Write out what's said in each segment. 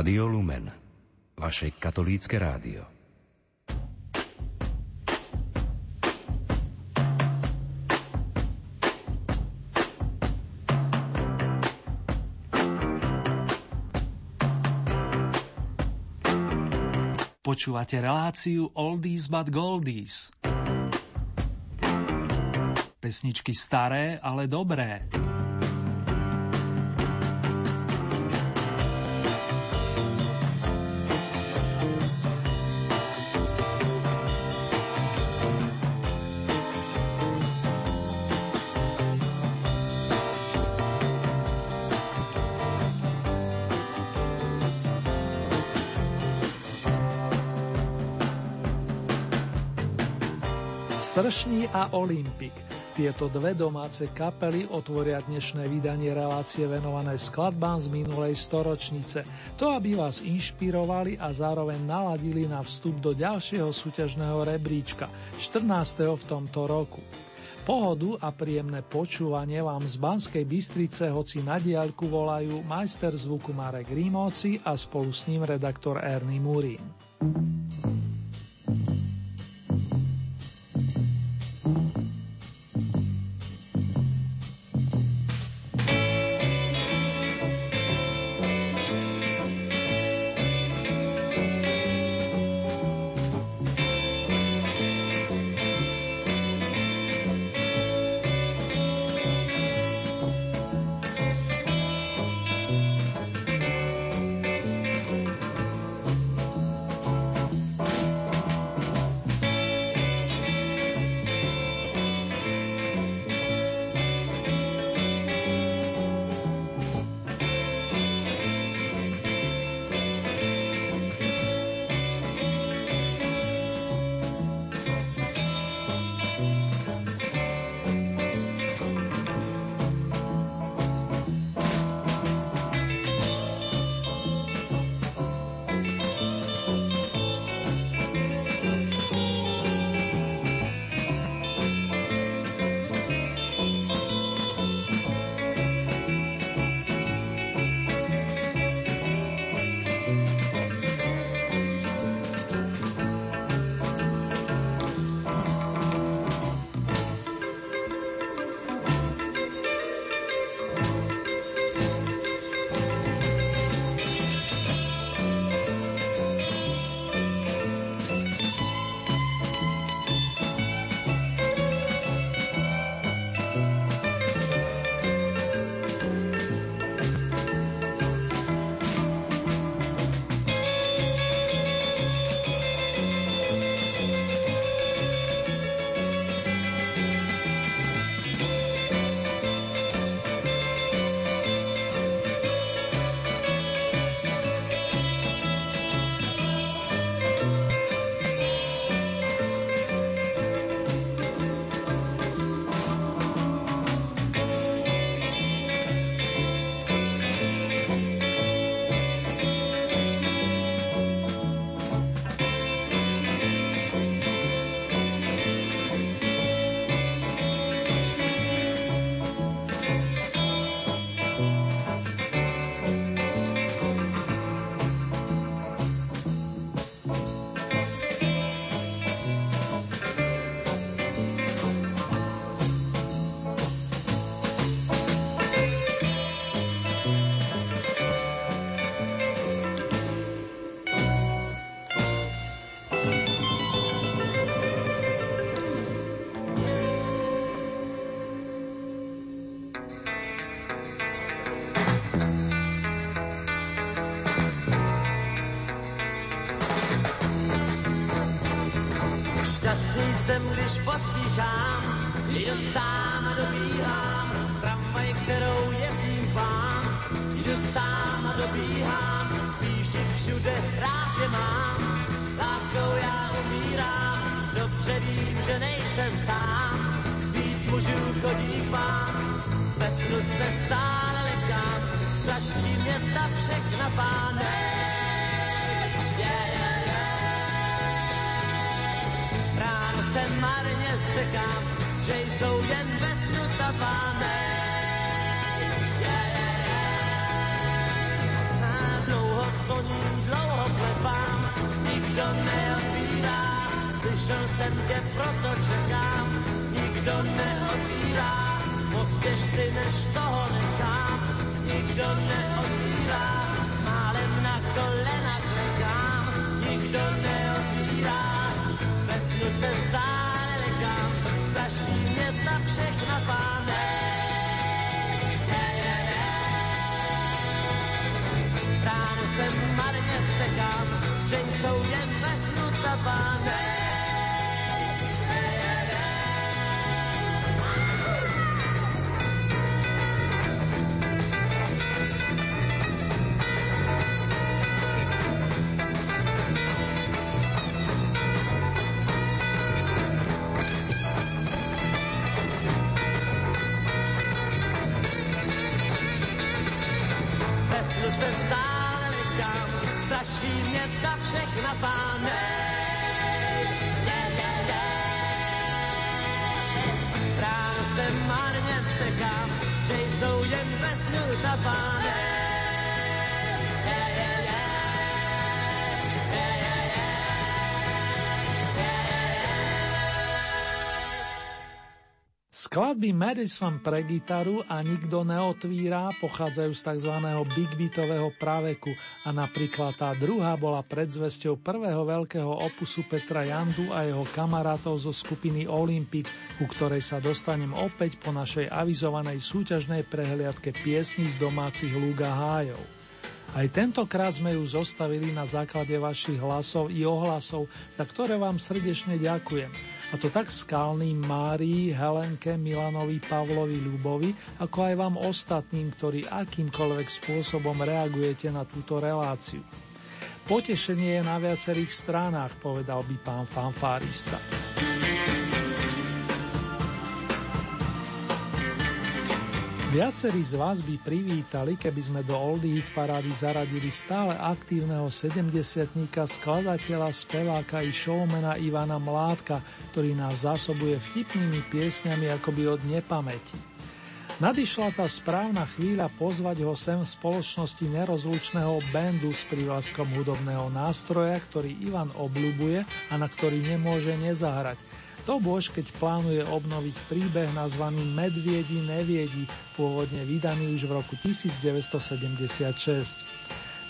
Rádio Lumen, vaše katolícke rádio. Počúvate reláciu Oldies but Goldies. Pesničky staré, ale dobré. Sršní a Olympik. Tieto dve domáce kapely otvoria dnešné vydanie relácie venované skladbám z minulej storočnice. To, aby vás inšpirovali a zároveň naladili na vstup do ďalšieho súťažného rebríčka, 14. v tomto roku. Pohodu a príjemné počúvanie vám z Banskej Bystrice hoci na diaľku volajú majster zvuku Marek Rímovci a spolu s ním redaktor Ernie Murín. Přišel jsem tě, proto čekám, nikdo neotvírá, pospěš ty, než toho nechám, nikdo neotvírá, málem na kolena klekám, nikdo neotvírá, snu se stále lekám, straší mě ta všechna páne. Ráno se marně vstekám, že jsou jen ve snu ta Skladby Madison pre gitaru a nikto neotvírá pochádzajú z tzv. big beatového praveku a napríklad tá druhá bola predzvesťou prvého veľkého opusu Petra Jandu a jeho kamarátov zo skupiny Olympic, ku ktorej sa dostanem opäť po našej avizovanej súťažnej prehliadke piesní z domácich Lúga hájov. Aj tentokrát sme ju zostavili na základe vašich hlasov i ohlasov, za ktoré vám srdečne ďakujem. A to tak skalným Márii, Helenke, Milanovi, Pavlovi, Ľubovi, ako aj vám ostatným, ktorí akýmkoľvek spôsobom reagujete na túto reláciu. Potešenie je na viacerých stránach, povedal by pán fanfárista. Viacerí z vás by privítali, keby sme do Oldy Hit parády zaradili stále aktívneho 70 skladateľa, speváka i showmana Ivana Mládka, ktorý nás zásobuje vtipnými piesňami akoby od nepamäti. Nadišla tá správna chvíľa pozvať ho sem v spoločnosti nerozlučného bandu s prívlaskom hudobného nástroja, ktorý Ivan obľubuje a na ktorý nemôže nezahrať – to bož, keď plánuje obnoviť príbeh nazvaný Medviedi neviedi, pôvodne vydaný už v roku 1976.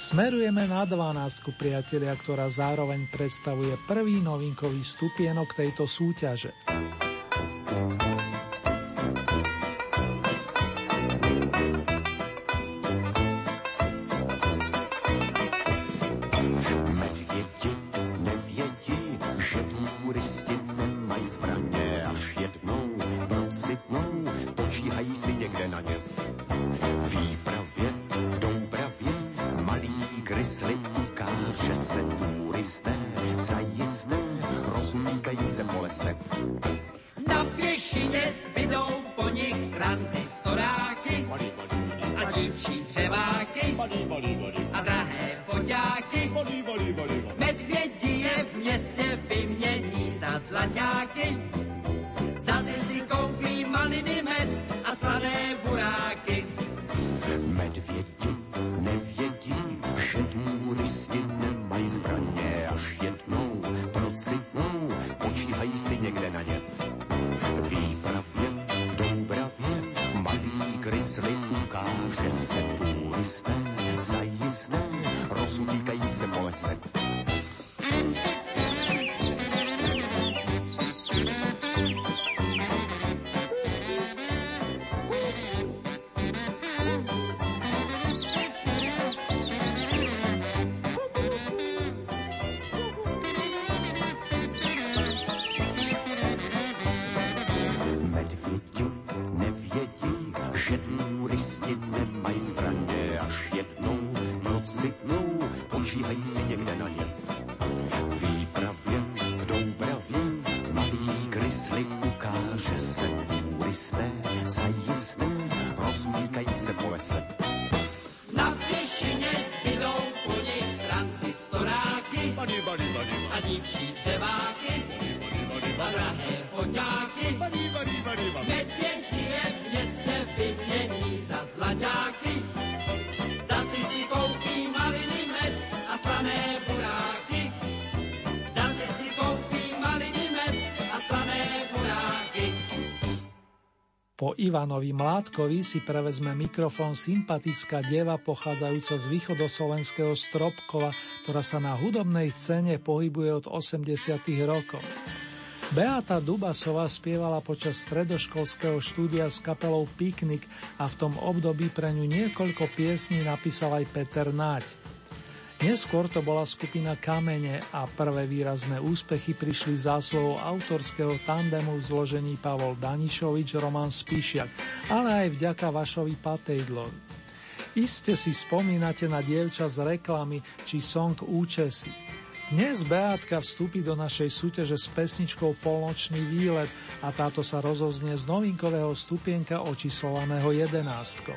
Smerujeme na 12, priatelia, ktorá zároveň predstavuje prvý novinkový stupienok tejto súťaže. Za ty si koupí maliny Ivanovi Mládkovi si prevezme mikrofón sympatická deva pochádzajúca z východoslovenského Stropkova, ktorá sa na hudobnej scéne pohybuje od 80. rokov. Beata Dubasová spievala počas stredoškolského štúdia s kapelou Piknik a v tom období pre ňu niekoľko piesní napísal aj Peter Náď. Neskôr to bola skupina Kamene a prvé výrazné úspechy prišli zásluhou autorského tandemu v zložení Pavol Danišovič, Roman Spíšiak, ale aj vďaka Vašovi Patejdlovi. Iste si spomínate na dievča z reklamy či song Účesy. Dnes Beátka vstúpi do našej súťaže s pesničkou Polnočný výlet a táto sa rozoznie z novinkového stupienka očíslovaného jedenástkou.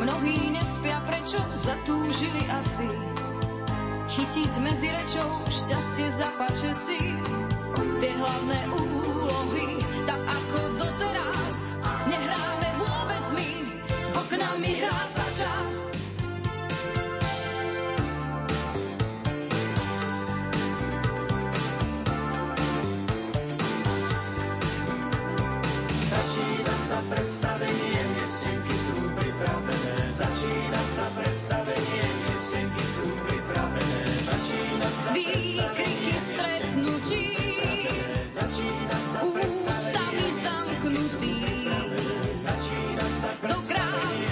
Mnohí nespia, prečo zatúžili asi? Chytiť medzi rečou šťastie zapače si? Tie hlavné úlohy, tak ako do výkriky stretnutí, ústami zamknutí, do krásy.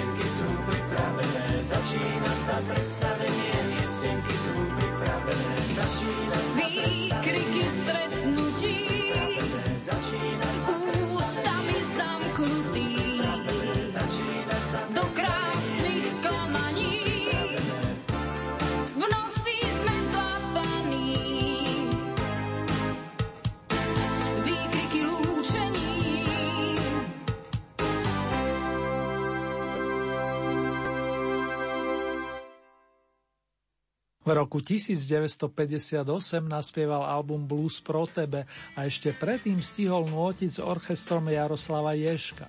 miestenky sú pripravené, začína sa predstavenie, miestenky sú pripravené, začína sa predstavenie. Výkriky stretnutí. Roku 1958 naspieval album Blues pro tebe a ešte predtým stihol nôtiť s orchestrom Jaroslava Ješka.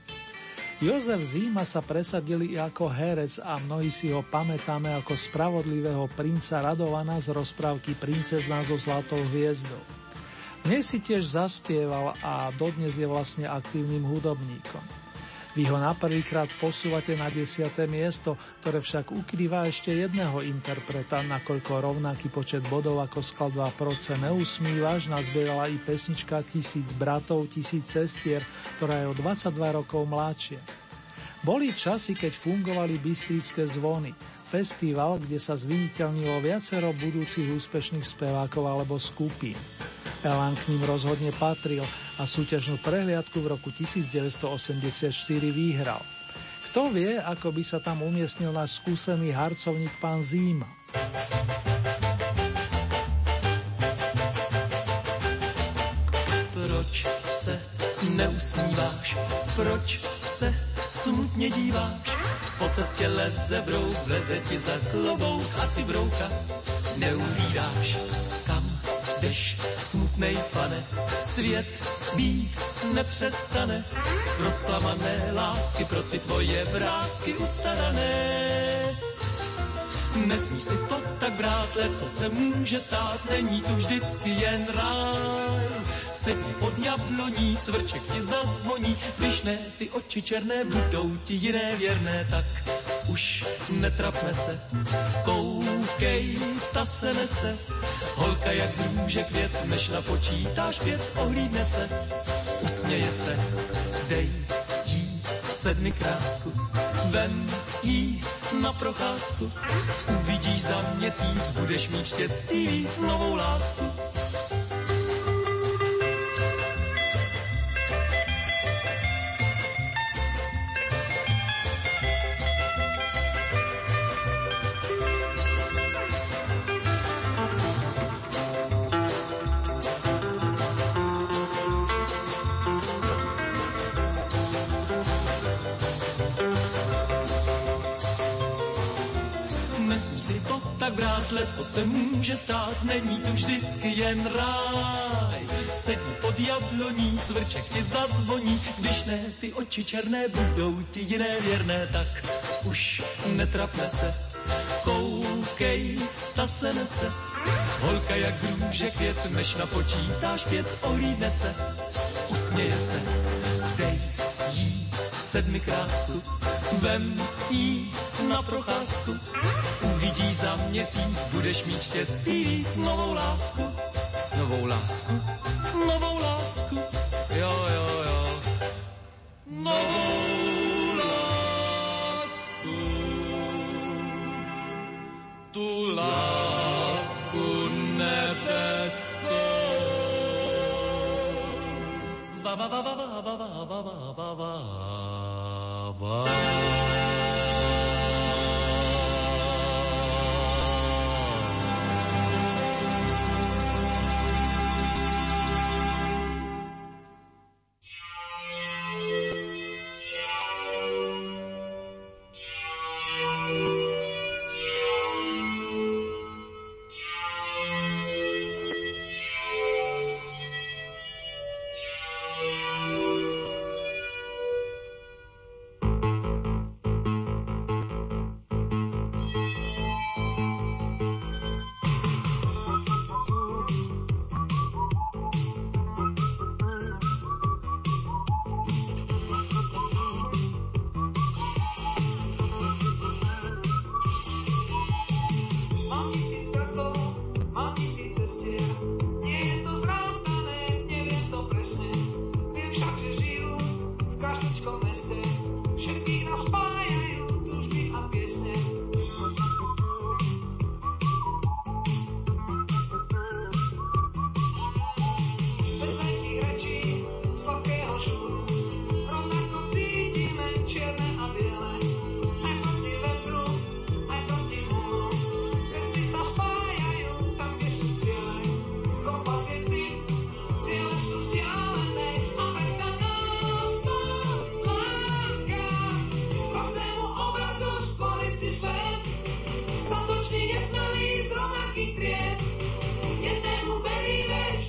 Jozef Zíma sa presadili ako herec a mnohí si ho pamätáme ako spravodlivého princa Radovana z rozprávky Princezna so zlatou hviezdou. Dnes si tiež zaspieval a dodnes je vlastne aktívnym hudobníkom. Vy ho na prvýkrát posúvate na 10. miesto, ktoré však ukrýva ešte jedného interpreta, nakoľko rovnaký počet bodov ako skladba Proce neusmívaš nazbierala i pesnička Tisíc bratov, tisíc sestier, ktorá je o 22 rokov mladšia. Boli časy, keď fungovali bystrické zvony, festival, kde sa zviditeľnilo viacero budúcich úspešných spevákov alebo skupín. Elan k ním rozhodne patril a súťažnú prehliadku v roku 1984 vyhral. Kto vie, ako by sa tam umiestnil náš skúsený harcovník pán Zíma. Proč se neusmíváš? Proč se smutně díváš? Po cestě leze brouk, leze ti za klobouk a ty brouka neulídáš. Kam jdeš, smutnej pane, svět být nepřestane. Rozklamané lásky pro ty tvoje vrázky ustarané. Nesmí si to tak brát, co se může stát, není to vždycky jen ráj. Sedni pod jabloní, cvrček ti zazvoní, když ne, ty oči černé budou ti jiné věrné, tak už netrapme se, koukej, ta se nese. Holka jak z růže květ, než napočítáš pět, ohlídne se, usměje se, dej jí sedmi krásku, vem jí na procházku. Uvidíš za měsíc, budeš mít štěstí víc novou lásku. Co se může stát, není to vždycky jen ráj. Sedí pod jabloní, cvrček ti zazvoní, když ne, ty oči černé budou ti jiné věrné, tak už netrapne se. Koukej, ta se nese, holka jak z růže květ, než napočítáš pět, ohlídne se, usměje se, dej jí sedmi krásku, vem jí na procházku, uvidí za měsíc, budeš mít štěstí víc, novou lásku, novou lásku, novou lásku, jo, jo, jo, novou lásku, tu lásku nebeskou. Va, va, va, va, va, va, va, va, va, va, Love.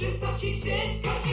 Just such a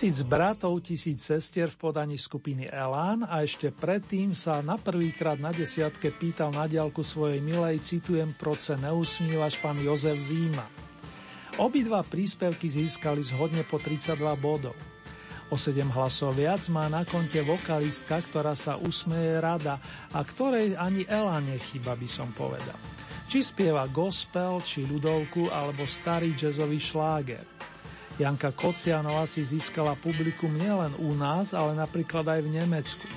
Tisíc bratov, tisíc sestier v podaní skupiny Elán a ešte predtým sa na prvýkrát na desiatke pýtal na diálku svojej milej, citujem, proce neusmívaš pán Jozef Zíma. Obidva príspevky získali zhodne po 32 bodov. O 7 hlasov viac má na konte vokalistka, ktorá sa usmeje rada a ktorej ani Elán nechyba, by som povedal. Či spieva gospel, či ľudovku, alebo starý jazzový šláger. Janka Kocianová si získala publikum nielen u nás, ale napríklad aj v Nemecku.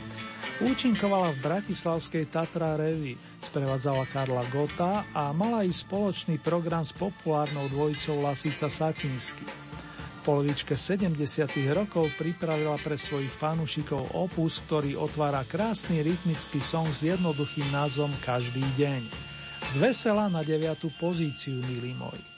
Účinkovala v Bratislavskej Tatra Revy, sprevádzala Karla Gota a mala i spoločný program s populárnou dvojicou Lasica Satinsky. V polovičke 70. rokov pripravila pre svojich fanúšikov opus, ktorý otvára krásny rytmický song s jednoduchým názvom Každý deň. Z vesela na 9. pozíciu, milí moji.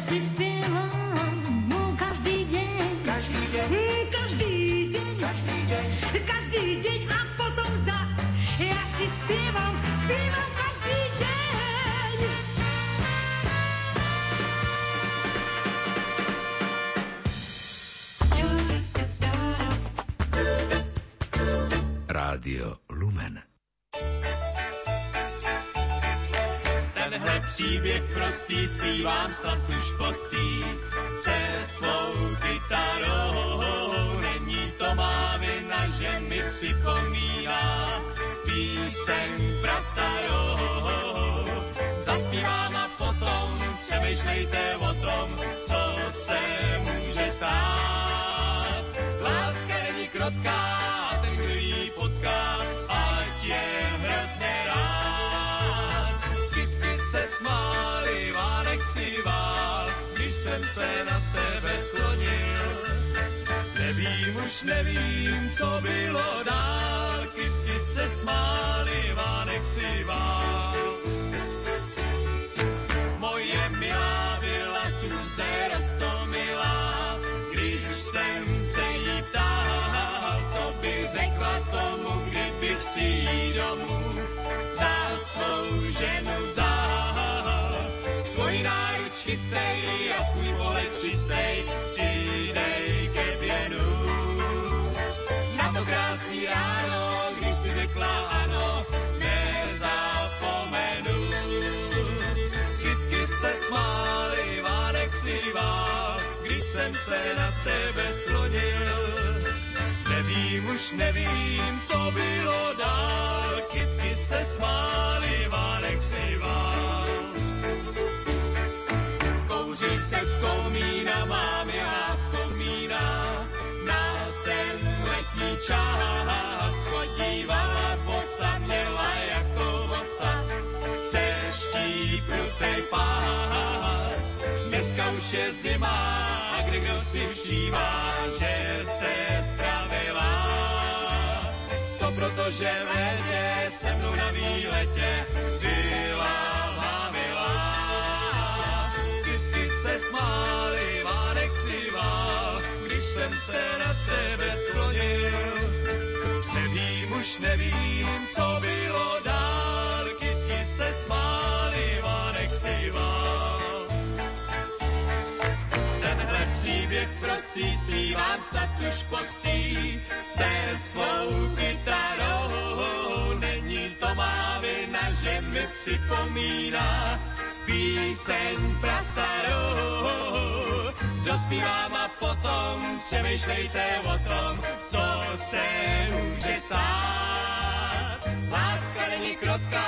else has been zpívám snad plišky. se na tebe sklonil. Nevím, už nevím, co bylo dál, kytky se smály, vánek si vál. Moje milá byla tu se roztomilá, když jsem se jí ptal, co by řekla tomu, kdybych si jí domů řekla ano, nezapomenu. Kytky se smály, Vánek sníval, když jsem se na tebe slonil. Nevím, už nevím, co bylo dál, kytky se smály, Vánek sníval. Kouří se z komína, mám já vzpomíná na ten letní čas. Je zima, a kde kdo si všímá, že se spravila. To proto, že v létě se mnou na výletě byla milá. Ty si se smáli, Vánek si vál, když jsem se na tebe sklonil. Nevím, už nevím, co bylo dál, prostý zpívám snad už postý se svou kytarou. Není to má vina, že mi připomíná píseň prastarou. Dospívám a potom přemýšlejte o tom, co se může stát. Láska není krotká,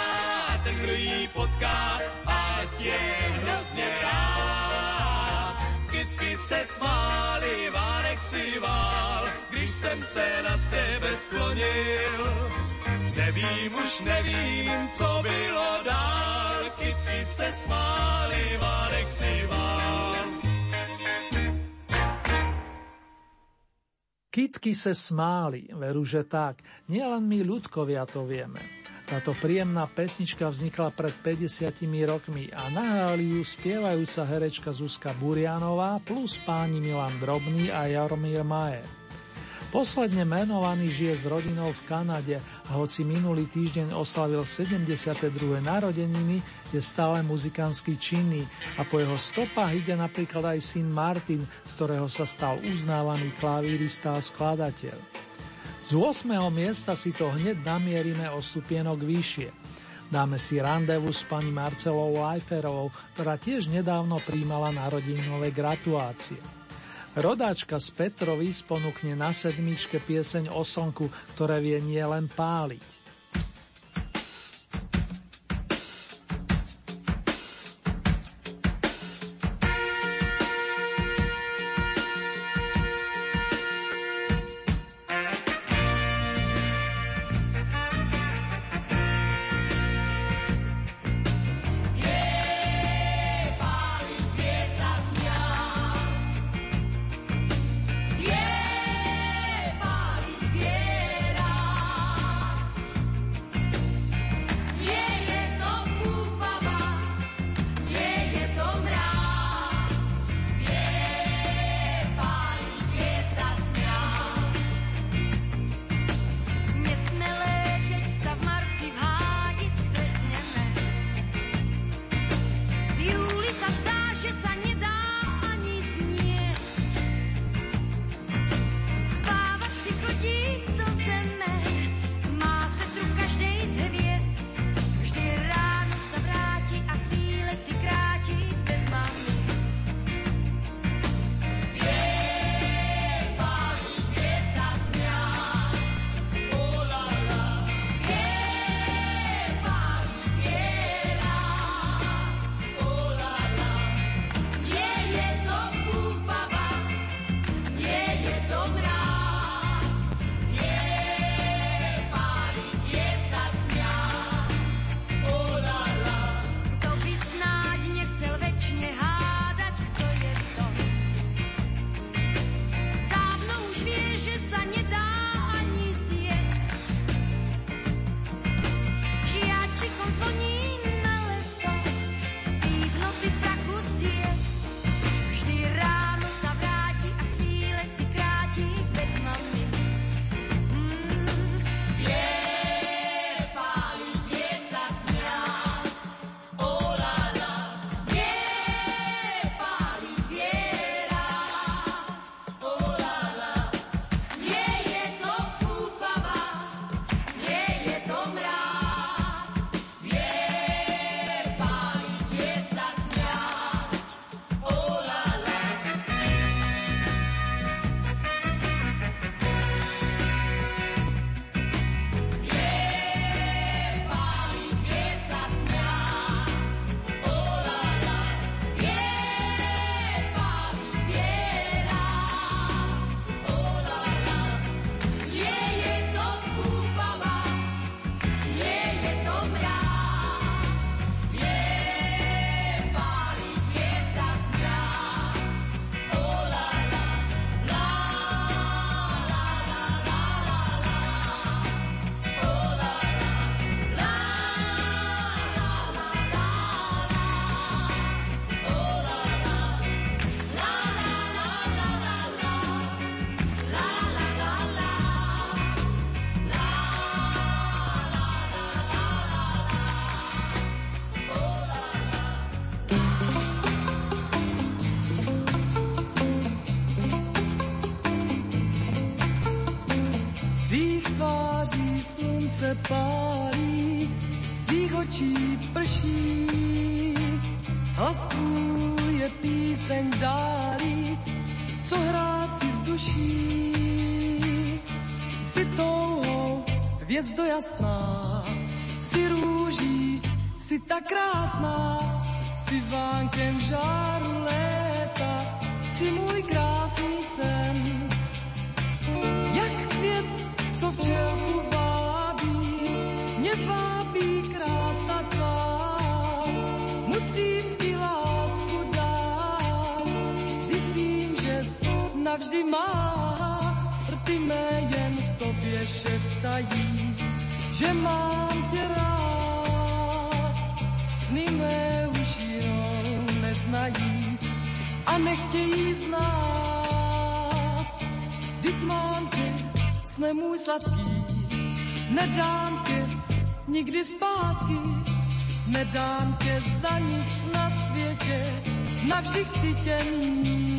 ten, kdo ji potká, ať je hrozně rád. Se smály, Vánek si vál, když jsem se na tebe sklonil. Nevím, už nevím, co bylo dál, kytky se smály, Vánek si vál. Kytky se smáli, veru, že tak. Nielen my ľudkovia to vieme. Táto príjemná pesnička vznikla pred 50 rokmi a nahrali ju spievajúca herečka Zuzka Burianová plus páni Milan Drobný a Jaromír Majer. Posledne menovaný žije s rodinou v Kanade a hoci minulý týždeň oslavil 72. narodeniny, je stále muzikánsky činný a po jeho stopách ide napríklad aj syn Martin, z ktorého sa stal uznávaný klavírista a skladateľ. Z 8. miesta si to hneď namierime o stupienok vyššie. Dáme si randevu s pani Marcelou Leiferovou, ktorá tiež nedávno príjmala narodinové gratulácie. Rodáčka z Petrovic ponúkne na sedmičke pieseň o slnku, ktoré vie nielen páliť. Slunce pálí, z tvých očí prší. Hlas tvůj je píseň dálí, co hrá si z duší. Jsi touhou, hvězdo jasná, Musím ti lásku dát, vždyť vím, že navždy má, rty mé jen tobě šeptají, že mám tě rád. Sny mé už jinou neznají a nechtějí znát. Vždyť mám tě, sne můj sladký, nedám tě nikdy zpátky, nedám tě za nic na světě, navždy chci tě mít.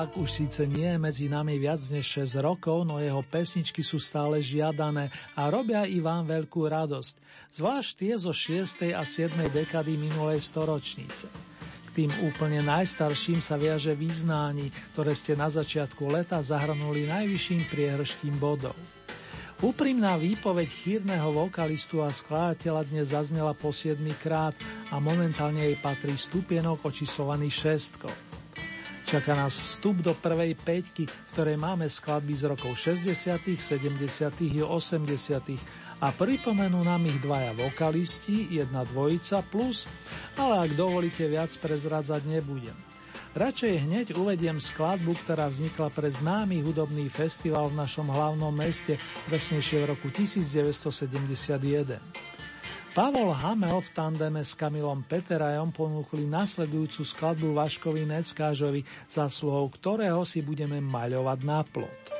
Novák už síce nie je medzi nami viac než 6 rokov, no jeho pesničky sú stále žiadané a robia i vám veľkú radosť, zvlášť tie zo 6. a 7. dekady minulej storočnice. K tým úplne najstarším sa viaže význání, ktoré ste na začiatku leta zahrnuli najvyšším priehrštím bodov. Úprimná výpoveď chýrneho vokalistu a skladateľa dnes zaznela po 7 krát a momentálne jej patrí stupienok očíslovaný šestkou. Čaká nás vstup do prvej peťky, v ktorej máme skladby z rokov 60., 70. i 80. a pripomenú nám ich dvaja vokalisti, jedna dvojica plus, ale ak dovolíte viac prezradzať nebudem. Radšej hneď uvediem skladbu, ktorá vznikla pre známy hudobný festival v našom hlavnom meste, presnejšie v roku 1971. Pavol Hamel v tandeme s Kamilom Peterajom ponúkli nasledujúcu skladbu Vaškovi Neckážovi, zasluhou ktorého si budeme maľovať na plot.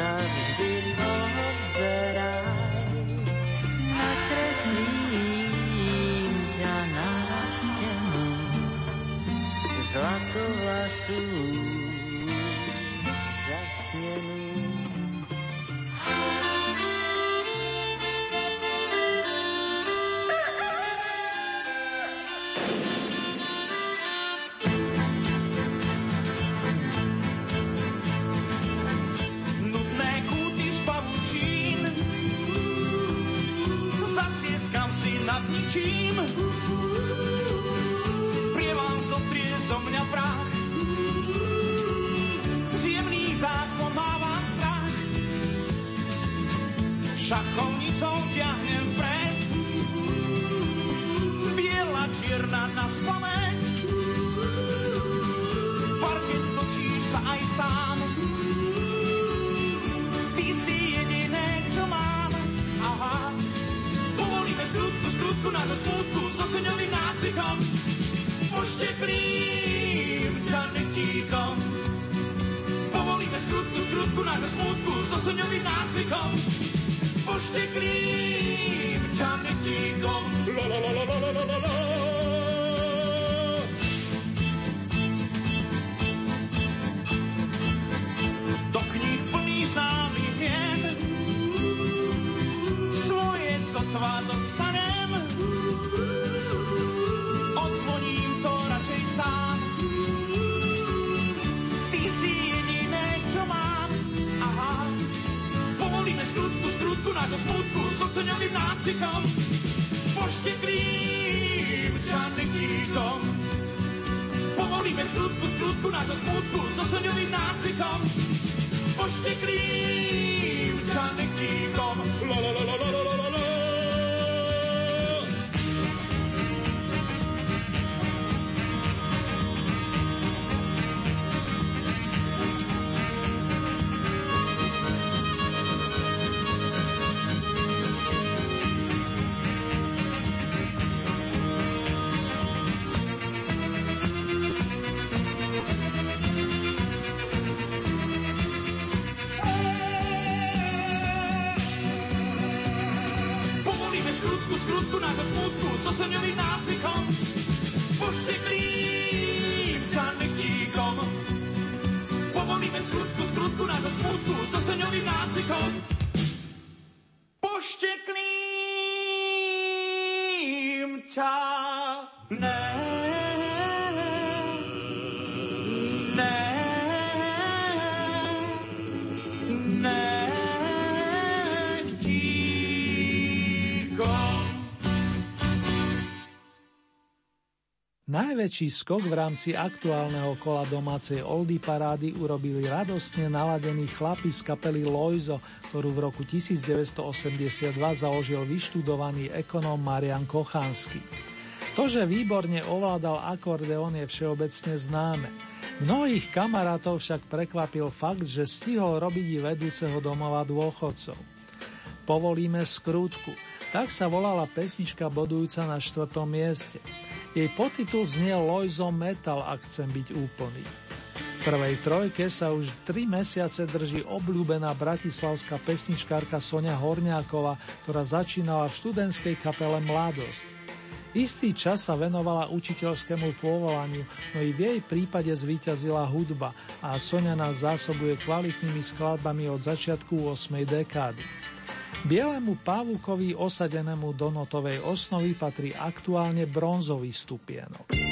tak bylo vzerání. Nakreslím ťa na stenu, zlatovlasú. jazykom, pošteplým ťanetíkom. Povolíme skrutku, skrutku na smutku so soňovým nácvikom, pošteplým ťanetíkom. La la la la la la la la smutku, co se mým nácikam, poštěklým čanikíkom. Povolíme skutku, skutku na to smutku, co se mým nácikam, poštěklým China. Najväčší skok v rámci aktuálneho kola domácej oldy parády urobili radostne naladení chlapi z kapely Loizo, ktorú v roku 1982 založil vyštudovaný ekonóm Marian Kochánsky. To, že výborne ovládal akordeón je všeobecne známe. Mnohých kamarátov však prekvapil fakt, že stihol robiť i vedúceho domova dôchodcov. Povolíme skrútku. Tak sa volala pesnička bodujúca na štvrtom mieste. Jej podtitul zniel Loizo Metal, ak chcem byť úplný. V prvej trojke sa už tri mesiace drží obľúbená bratislavská pesničkárka Sonia Horňáková, ktorá začínala v študentskej kapele Mladosť. Istý čas sa venovala učiteľskému povolaniu, no i v jej prípade zvíťazila hudba a Sonia nás zásobuje kvalitnými skladbami od začiatku 8. dekády. Bielemu pavúkovi osadenému do notovej osnovy patrí aktuálne bronzový stupienok.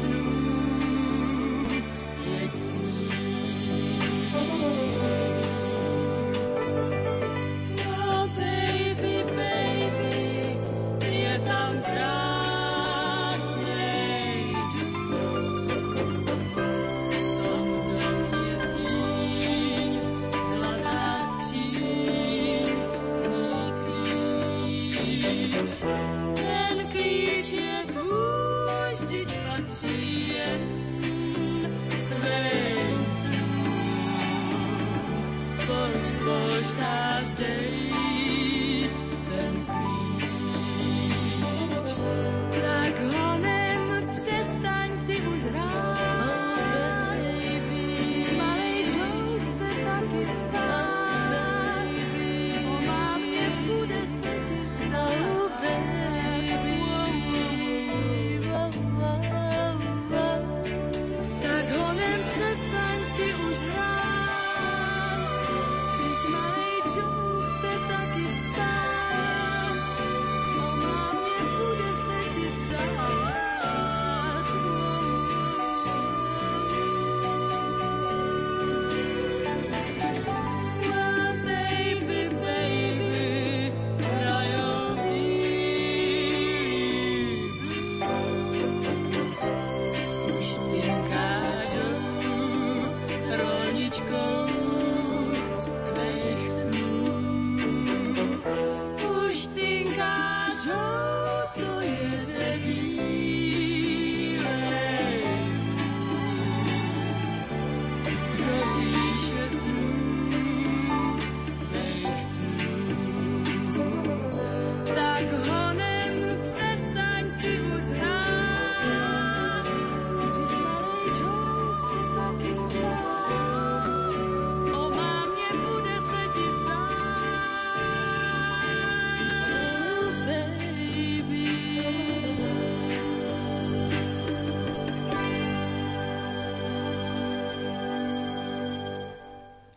through.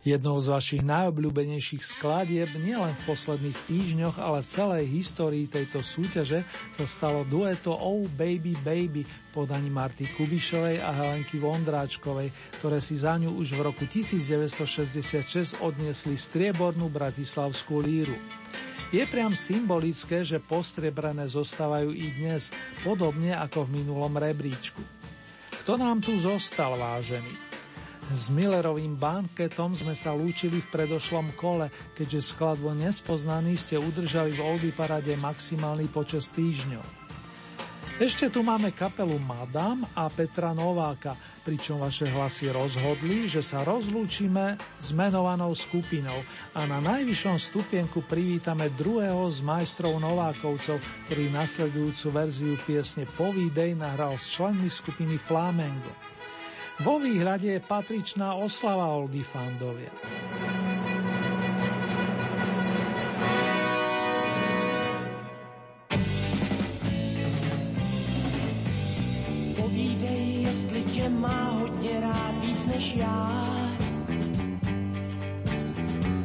Jednou z vašich najobľúbenejších skladieb nielen v posledných týždňoch, ale v celej histórii tejto súťaže sa stalo dueto Oh Baby Baby podaní Marty Kubišovej a Helenky Vondráčkovej, ktoré si za ňu už v roku 1966 odniesli striebornú bratislavskú líru. Je priam symbolické, že postriebrané zostávajú i dnes, podobne ako v minulom rebríčku. Kto nám tu zostal, vážený? S Millerovým banketom sme sa lúčili v predošlom kole, keďže skladbo Nespoznaný ste udržali v Oldy parade maximálny počas týždňov. Ešte tu máme kapelu Madam a Petra Nováka, pričom vaše hlasy rozhodli, že sa rozlúčime s menovanou skupinou a na najvyššom stupienku privítame druhého z majstrov Novákovcov, ktorý nasledujúcu verziu piesne Povídej nahral s členmi skupiny Flamengo. Vo výhrade je patričná oslava Oldy Fandovia. Povídej, jestli tě má hodně rád víc než já.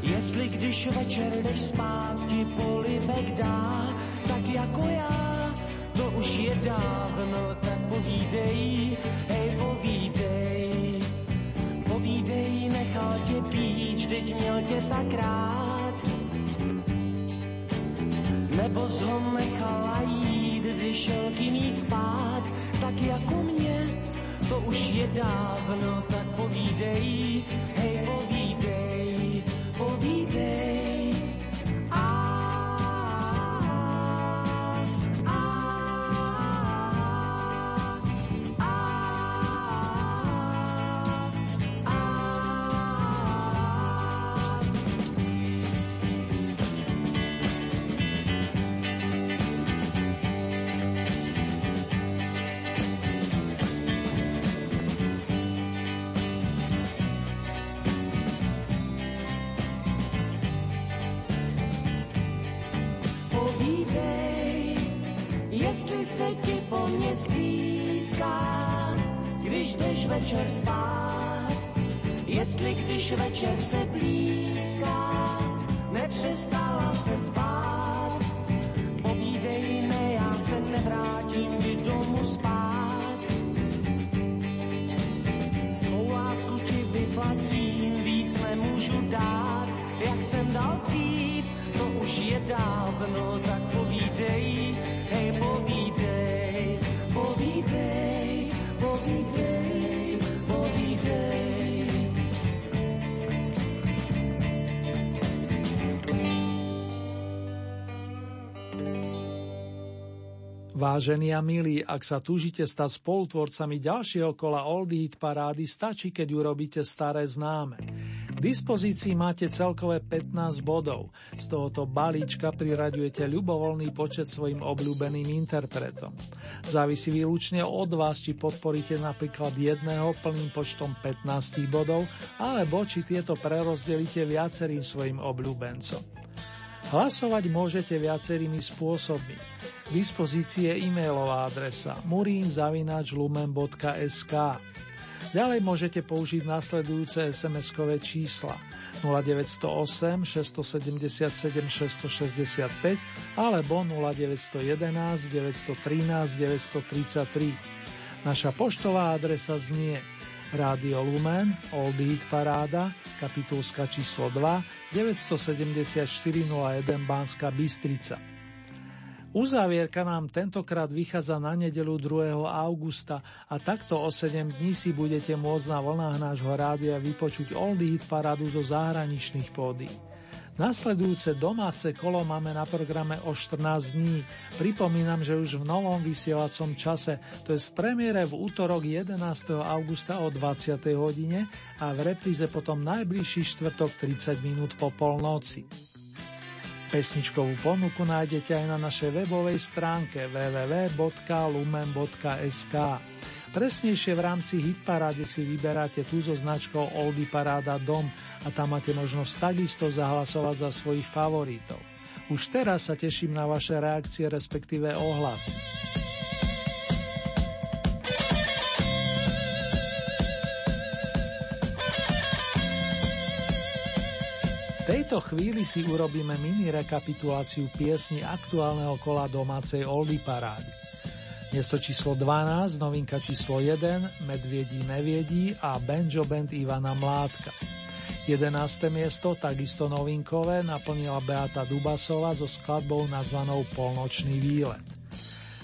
Jestli když večer jdeš spát, ti polibek dá, tak jako já, to už je dávno, tak povídej, hej povídej, tě pít, teď měl tě tak rád. Nebo zho nechala jít, když šel k jiný spát, tak jako mě, to už je dávno, tak povídej, hej povídej, povídej. Se ti po mně stýská, když jdeš večer spát. Jestli když večer se blízká, nepřestala se spát. Povídej ne, já se nevrátím kdy domů spát. Svou lásku ti vyplatím, víc nemůžu dát, jak jsem dal dřív, to už je dávno, tak povídej, Vážení a milí, ak sa túžite stať spolutvorcami ďalšieho kola Old Hit parády, stačí, keď urobíte staré známe. K dispozícii máte celkové 15 bodov. Z tohoto balíčka priraďujete ľubovoľný počet svojim obľúbeným interpretom. Závisí výlučne od vás, či podporíte napríklad jedného plným počtom 15 bodov, alebo či tieto prerozdelíte viacerým svojim obľúbencom. Hlasovať môžete viacerými spôsobmi. K dispozícii je e-mailová adresa murinzavinačlumen.sk Ďalej môžete použiť nasledujúce SMS-kové čísla 0908 677 665 alebo 0911 913 933. Naša poštová adresa znie Rádio Lumen, Old Eat Paráda, kapitulska číslo 2, 97401 Banska Bystrica. Uzávierka nám tentokrát vychádza na nedelu 2. augusta a takto o 7 dní si budete môcť na vlnách nášho rádia vypočuť Old Hit parádu zo zahraničných pódy. Nasledujúce domáce kolo máme na programe o 14 dní. Pripomínam, že už v novom vysielacom čase, to je v premiére v útorok 11. augusta o 20. hodine a v repríze potom najbližší štvrtok 30 minút po polnoci. Pesničkovú ponuku nájdete aj na našej webovej stránke www.lumen.sk. Presnejšie v rámci hitparáde si vyberáte tú so značkou Oldy Paráda Dom a tam máte možnosť takisto zahlasovať za svojich favoritov. Už teraz sa teším na vaše reakcie, respektíve ohlas. tejto chvíli si urobíme mini rekapituláciu piesni aktuálneho kola domácej Oldy parády. Miesto číslo 12, novinka číslo 1, Medviedí neviedí a Banjo Band Ivana Mládka. 11. miesto, takisto novinkové, naplnila Beata Dubasova so skladbou nazvanou Polnočný výlet.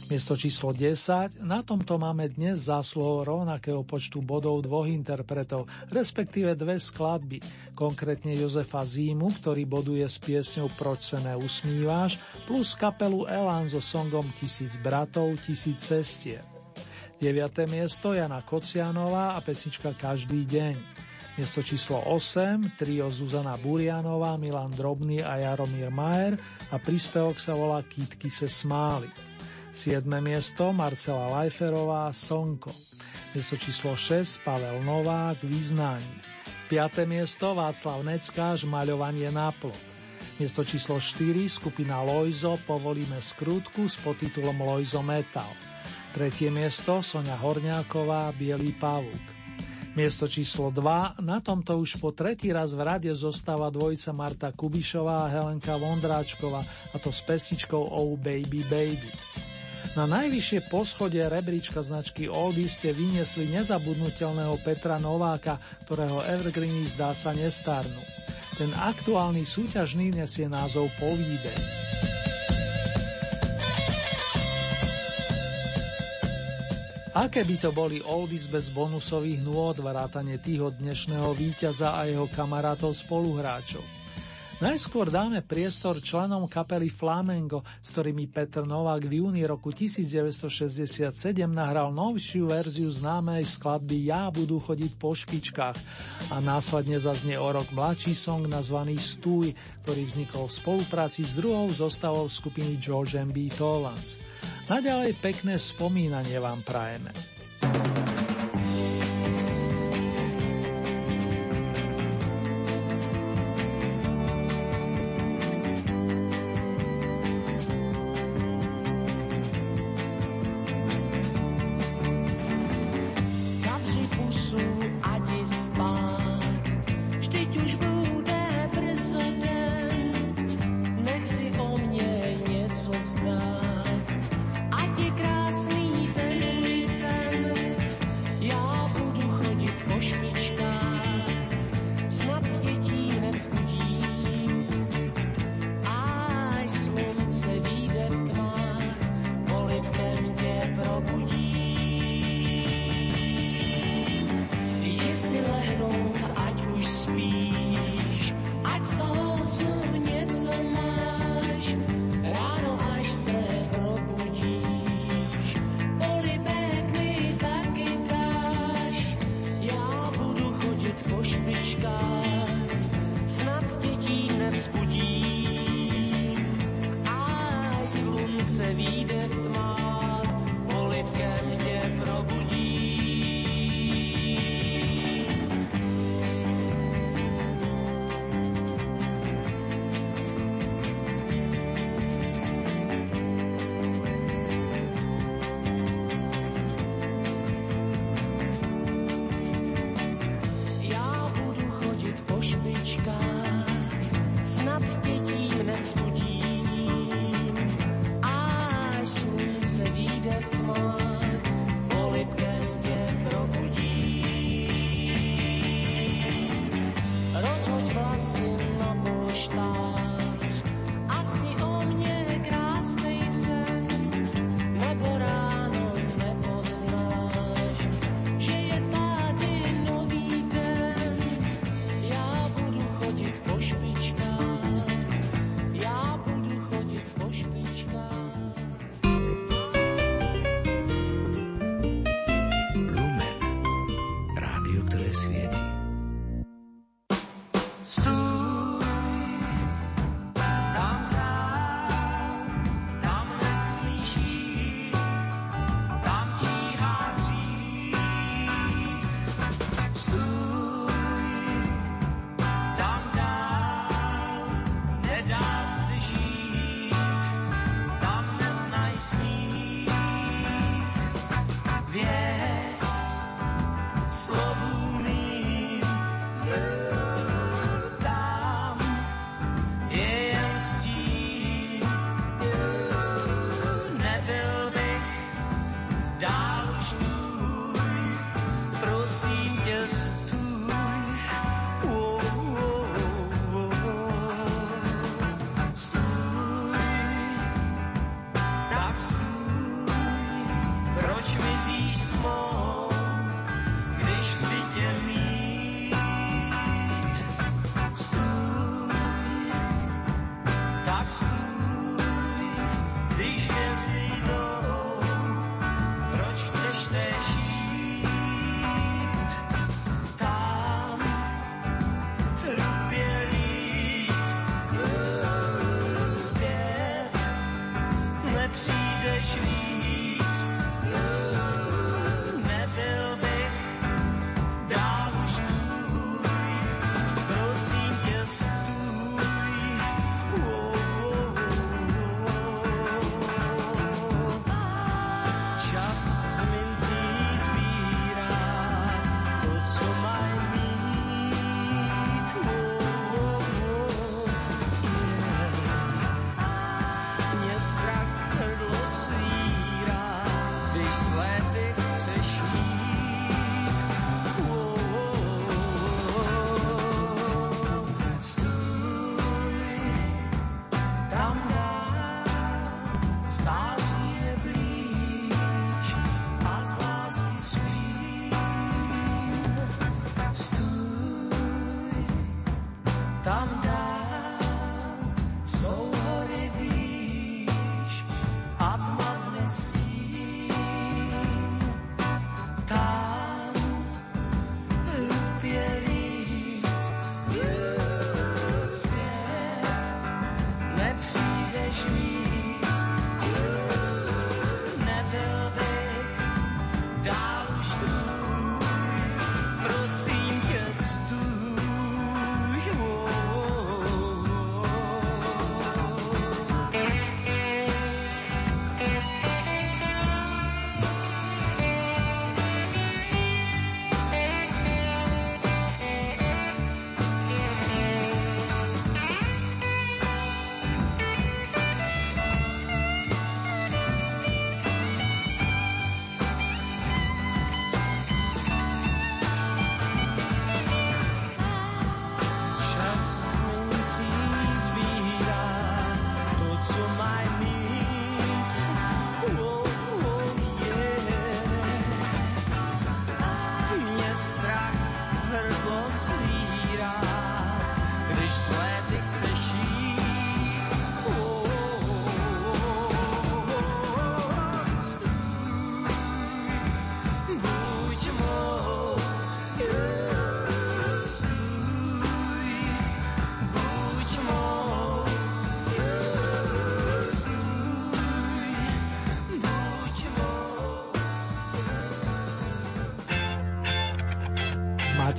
Miesto číslo 10, na tomto máme dnes zásluhou rovnakého počtu bodov dvoch interpretov, respektíve dve skladby, konkrétne Jozefa Zímu, ktorý boduje s piesňou Proč se neusmíváš, plus kapelu Elan so songom Tisíc bratov, tisíc cestier. 9. miesto Jana Kocianová a pesnička Každý deň. Miesto číslo 8, trio Zuzana Burianová, Milan Drobný a Jaromír Majer a príspevok sa volá Kýtky se smáli. 7. miesto Marcela Lajferová Sonko. Miesto číslo 6 Pavel Novák Význání. 5. miesto Václav Neckáš Maľovanie na plot. Miesto číslo 4 skupina Lojzo Povolíme skrutku s podtitulom Lojzo Metal. Tretie miesto Sonia Horňáková Bielý pavúk. Miesto číslo 2, na tomto už po tretí raz v rade zostáva dvojica Marta Kubišová a Helenka Vondráčková, a to s pesničkou Oh Baby Baby. Na najvyššie poschodie rebríčka značky Oldy ste vyniesli nezabudnutelného Petra Nováka, ktorého Evergreeny zdá sa nestárnu. Ten aktuálny súťažný nesie názov Povíde. Aké by to boli oldies bez bonusových nôd, vrátane tých dnešného víťaza a jeho kamarátov spoluhráčov? Najskôr dáme priestor členom kapely Flamengo, s ktorými Petr Novák v júni roku 1967 nahral novšiu verziu známej skladby Ja budú chodiť po špičkách a následne zaznie o rok mladší song nazvaný Stúj, ktorý vznikol v spolupráci s druhou zostavou skupiny George M.B. Tolans. Naďalej pekné spomínanie vám prajeme.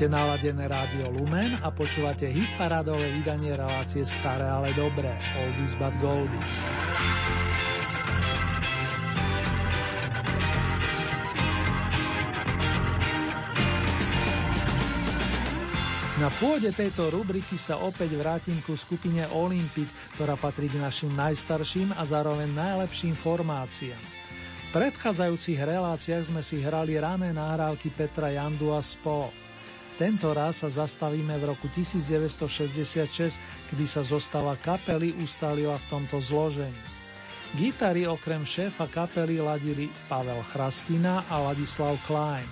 Máte naladené rádio Lumen a počúvate hit parádové vydanie relácie Staré, ale dobré, Oldies but Goldies. Na pôde tejto rubriky sa opäť vrátim ku skupine Olympic, ktorá patrí k našim najstarším a zároveň najlepším formáciám. V predchádzajúcich reláciách sme si hrali rané nahrávky Petra Jandu a spol. Tento raz sa zastavíme v roku 1966, kedy sa zostava kapely ustalila v tomto zložení. Gitary okrem šéfa kapely ladili Pavel Chrastina a Ladislav Klein.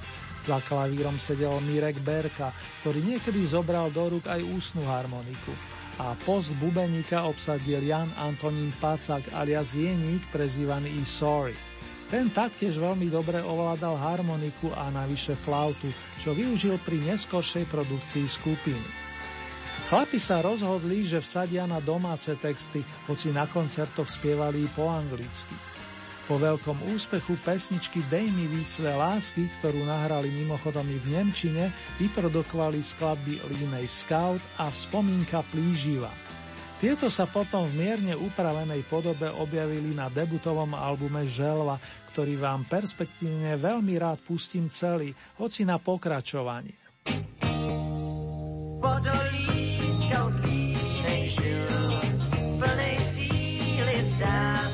Za klavírom sedel Mirek Berka, ktorý niekedy zobral do rúk aj ústnu harmoniku. A post bubeníka obsadil Jan Antonín Pacak alias Jeník, prezývaný i Sorry. Ten taktiež veľmi dobre ovládal harmoniku a navyše flautu, čo využil pri neskoršej produkcii skupiny. Chlapi sa rozhodli, že vsadia na domáce texty, hoci na koncertoch spievali po anglicky. Po veľkom úspechu pesničky Dej mi výcve lásky, ktorú nahrali mimochodom i v Nemčine, vyprodukovali skladby Línej Scout a Vzpomínka plíživa. Tieto sa potom v mierne upravenej podobe objavili na debutovom albume Želva, ktorý vám perspektívne veľmi rád pustím celý, hoci na pokračovanie. Jednu zábadu vlastnil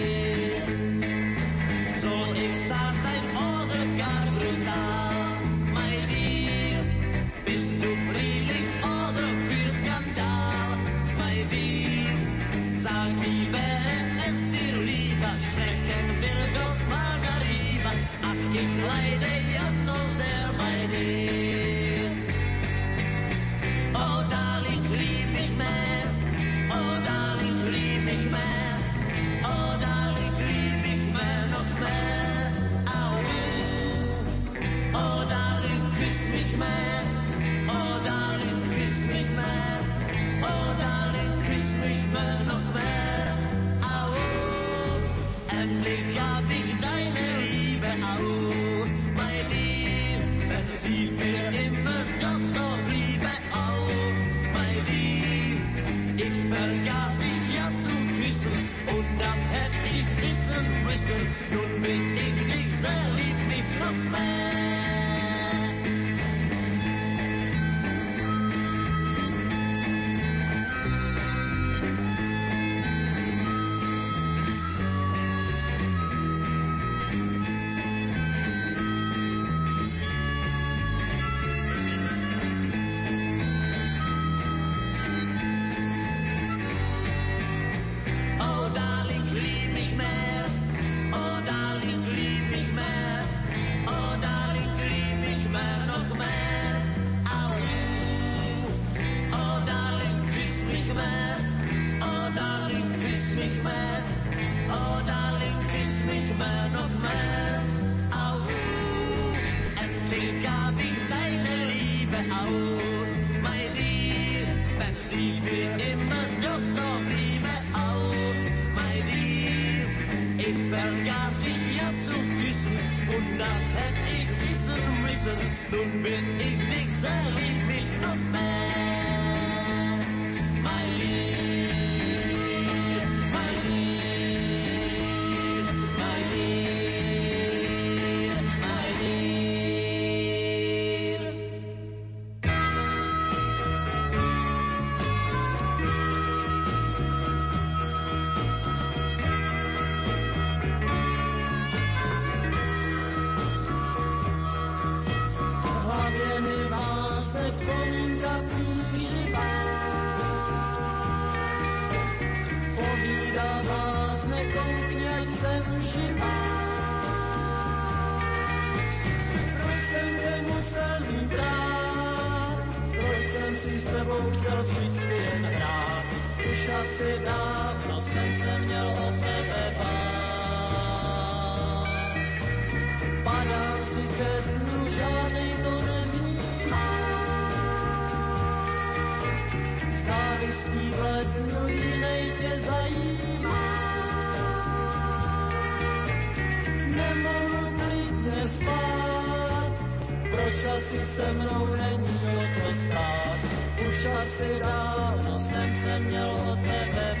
Povídavá z nekoukně, ať jsem živá. Proč jsem tě musel mít rád? Jsem si s tebou chtěl vždycky jen hrát? Už asi dávno jsem se měl od tebe bát. Padám si ke dnu, žádnej to nevnímá závistí v lednu jinej tě zajímá. Nemohu klidně spát, proč asi se mnou není o co stát. Už asi dávno jsem se měl o tebe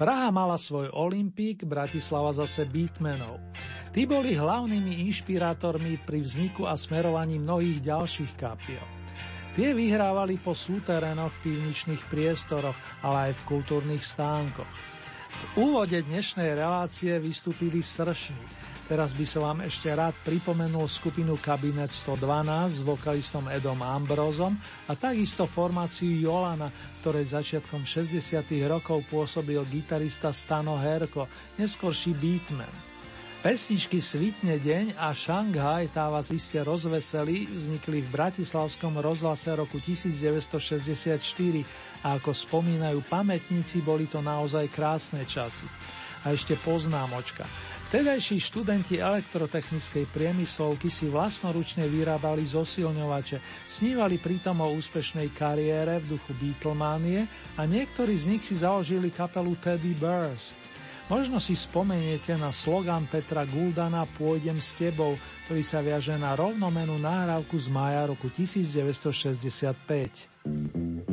Praha mala svoj Olympík, Bratislava zase Beatmenov. Tí boli hlavnými inšpirátormi pri vzniku a smerovaní mnohých ďalších kapiel. Tie vyhrávali po súterénoch v pivničných priestoroch, ale aj v kultúrnych stánkoch. V úvode dnešnej relácie vystúpili Sršní. Teraz by som vám ešte rád pripomenul skupinu Kabinet 112 s vokalistom Edom Ambrozom a takisto formáciu Jolana, ktorej začiatkom 60. rokov pôsobil gitarista Stano Herko, neskorší beatman. Pesničky Svitne deň a Šanghaj tá vás iste rozveseli vznikli v Bratislavskom rozhlase roku 1964 a ako spomínajú pamätníci, boli to naozaj krásne časy. A ešte poznámočka. Vtedajší študenti elektrotechnickej priemyslovky si vlastnoručne vyrábali zosilňovače, snívali pritom o úspešnej kariére v duchu Beatlemanie a niektorí z nich si založili kapelu Teddy Bears. Možno si spomeniete na slogan Petra Guldana Pôjdem s tebou, ktorý sa viaže na rovnomenú nahrávku z mája roku 1965.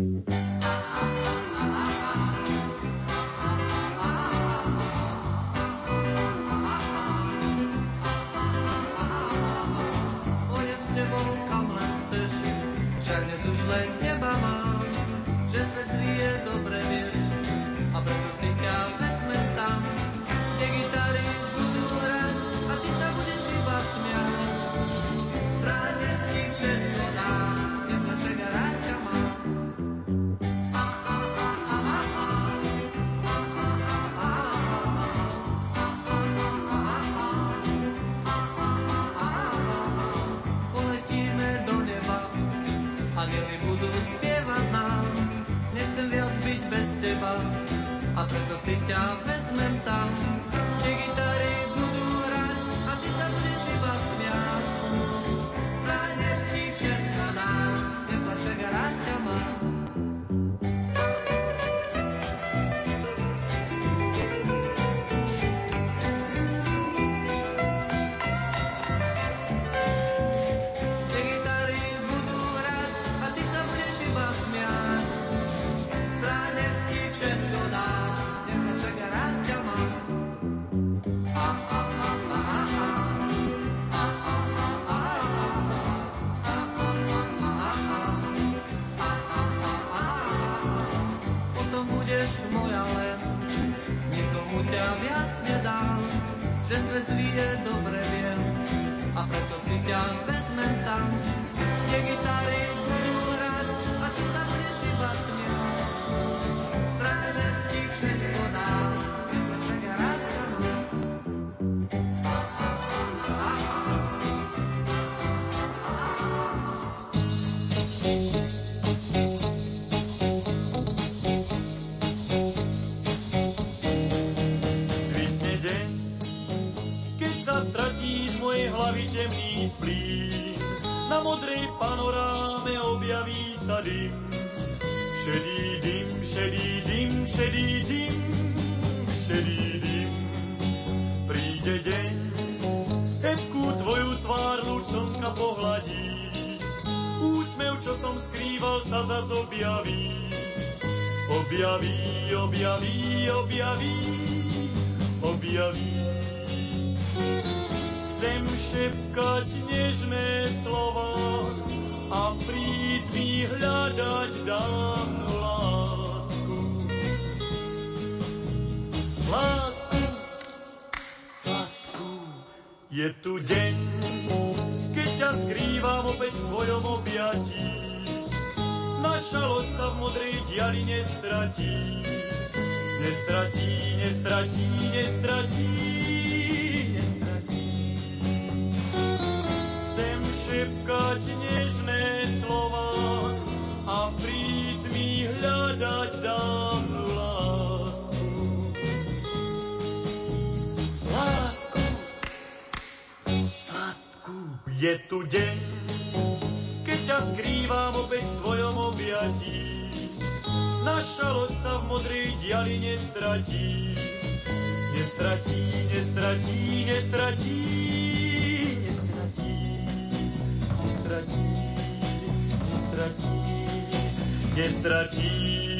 si ťa vezmem tam, či gitary ťa vezmem tam, kde gitary hlavy temný splín. Na modrej panoráme objaví sa dym. Šedý dym, šedý dym, šedý dym, šedý dym. Príde deň, Evku tvoju tvár slnka pohladí. Úsmev, čo som skrýval, sa zas objaví. Objaví, objaví, objaví, objaví. Šepkať nežné slova a prítmi hľadať dávnu lásku. Lásku sladkú. Je tu deň, keď ťa skrývam opäť v svojom objatí. Naša loď sa v modrej diali. Nestratí, nestratí, nestratí, nestratí. Šepkať nežné slova a prítmi hľadať dávnu lásku. Lásku sladkú. Je tu deň, keď ťa skrývam opäť v svojom objatí. Naša loď sa v modrej diali. Nestratí, nestratí, nestratí, nestratí, nestratí, nestratí, nestratí.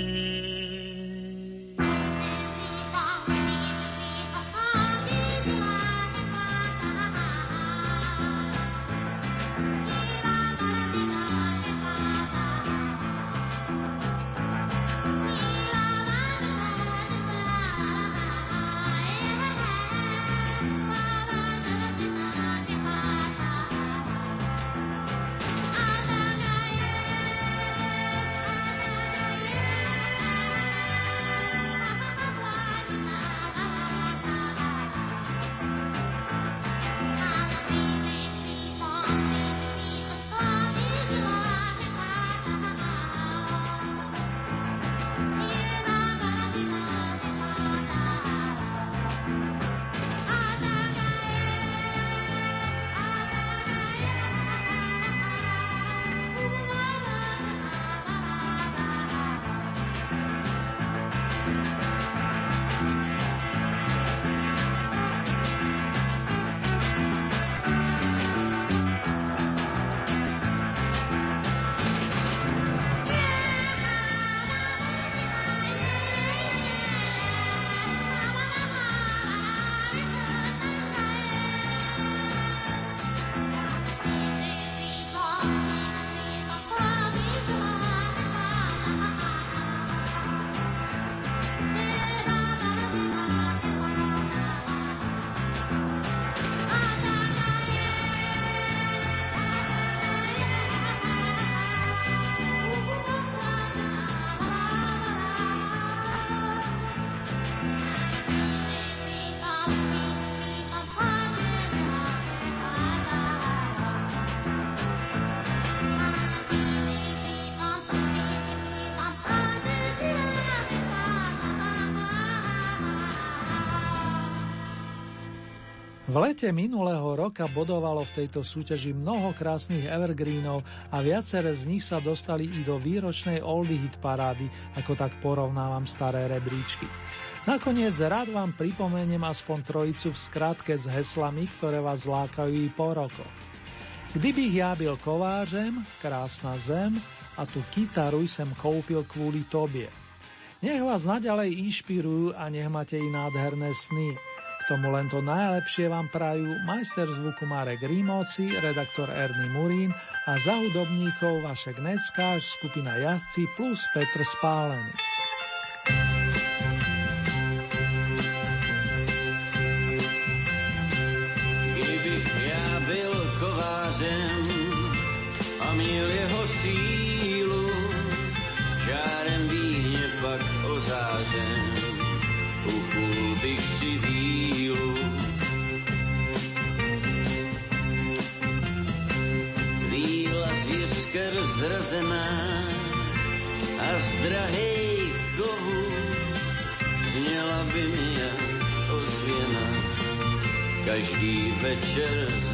V lete minulého roka bodovalo v tejto súťaži mnoho krásnych evergreenov a viaceré z nich sa dostali i do výročnej oldie hit parády, ako tak porovnávam staré rebríčky. Nakoniec rád vám pripomeniem aspoň trojicu v skratke s heslami, ktoré vás lákajú i po rokoch. Kdybych ja byl kovářem, krásna zem a tú kytaru sem koupil kvôli tobie. Nech vás naďalej inšpirujú a nech máte i nádherné sny tomu len to najlepšie vám prajú majster zvuku Marek Rímovci, redaktor Erny Murín a za hudobníkov Vašek Neckáš, skupina Jazdci plus Petr Spálený. každý večer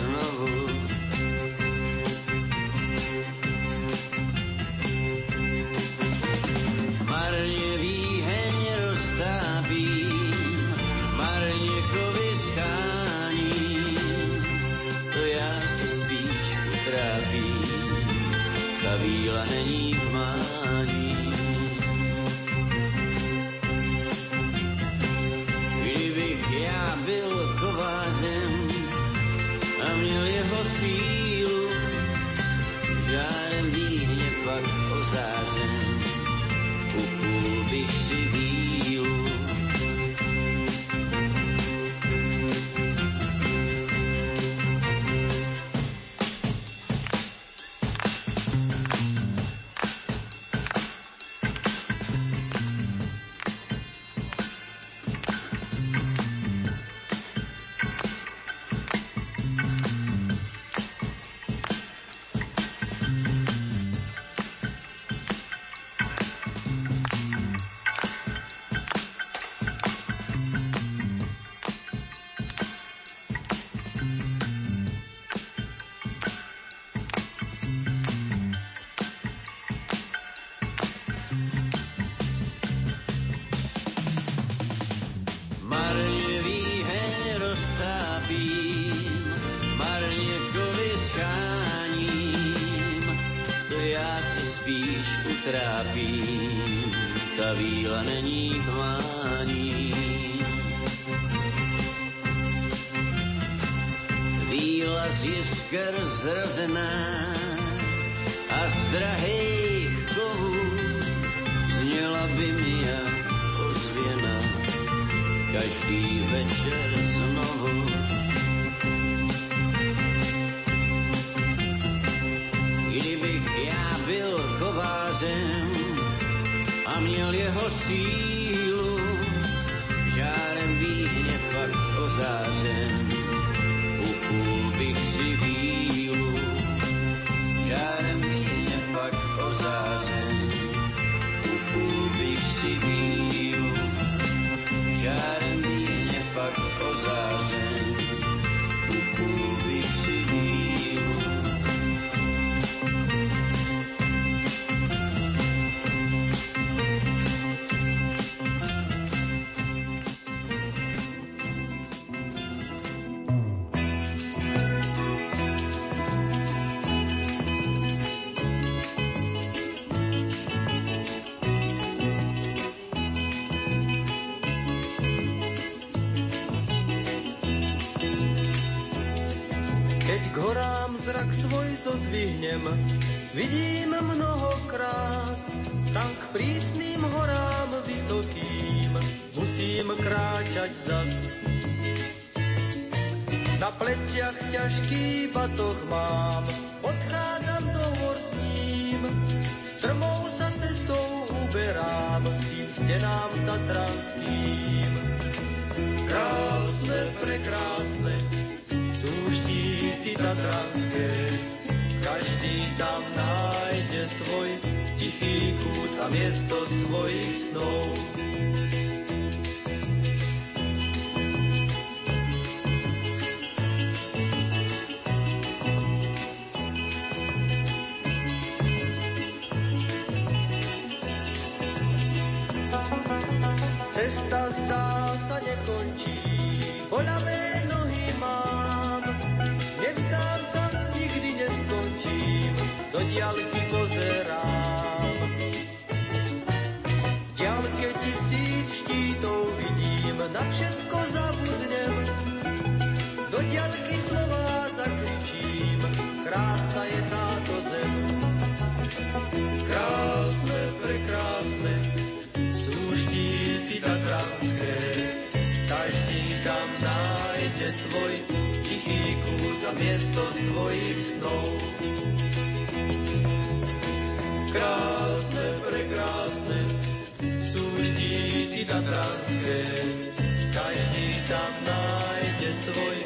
stenám tatranským. Krásne, prekrásne sú štíty tatranské, každý tam nájde svoj tichý kút a miesto svojich snov. na miesto svojich snov. Krásne, prekrásne sú štíty tatranské, každý tam nájde svoj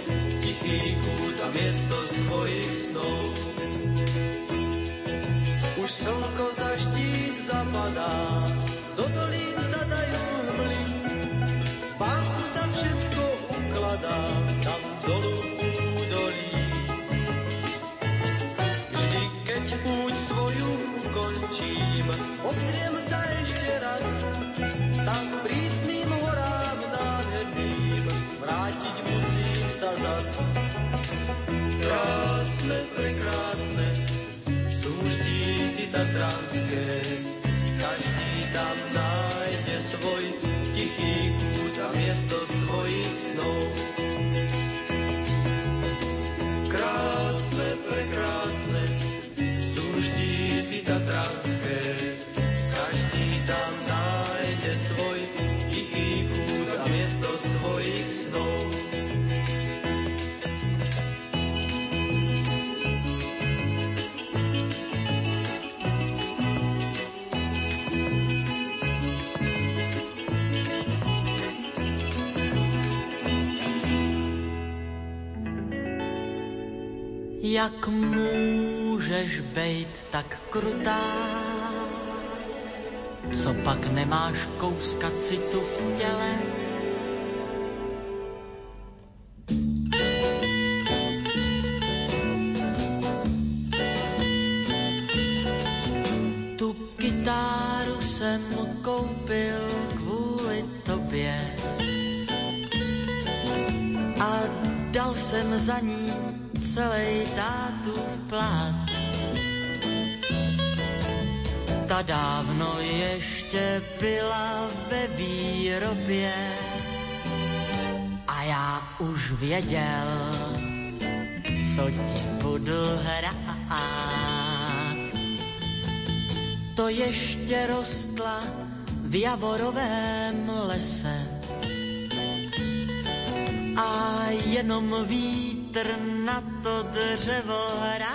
tichý kút a miesto svojich snov. Už slnko za štít zapadá, štíty tatranské, Jak můžeš být tak krutá? Co pak nemáš kouska citu v těle? Tu kytáru jsem koupil kvůli tobě a dal jsem za ní celý tátu plán. Ta dávno ještě byla ve výrobě a já už věděl, co ti budu hrát. To ještě rostla v javorovém lese a jenom vítr na to dřevo hrál.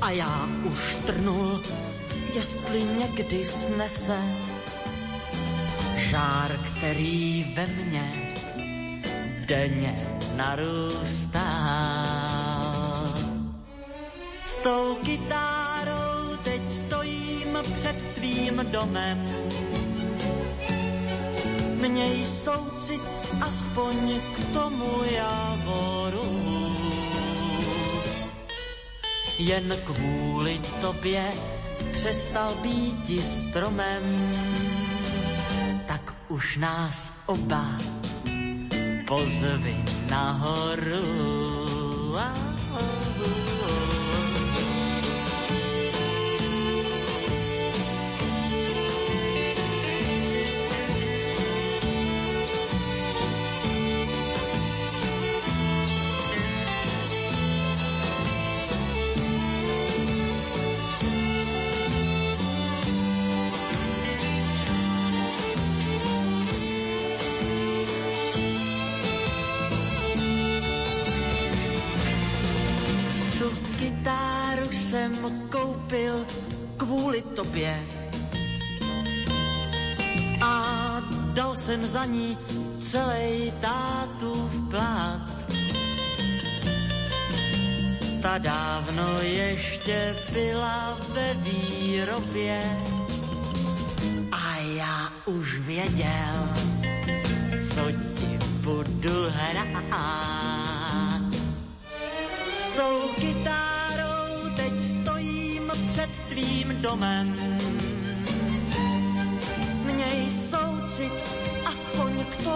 A já už trnul, jestli někdy snese žár, který ve mně denně narůstá. S tou kytárou teď stojím před tvým domem Měj soucit aspoň k tomu javoru. Jen kvůli tobě přestal být stromem, tak už nás oba pozvi nahoru. Tu tobě a dal jsem za ní celý tátův plát. Ta dávno ještě byla ve výrobě a já už věděl, co ti budu hrát. S tou kytárou tvým domem. Měj soucit aspoň k tomu,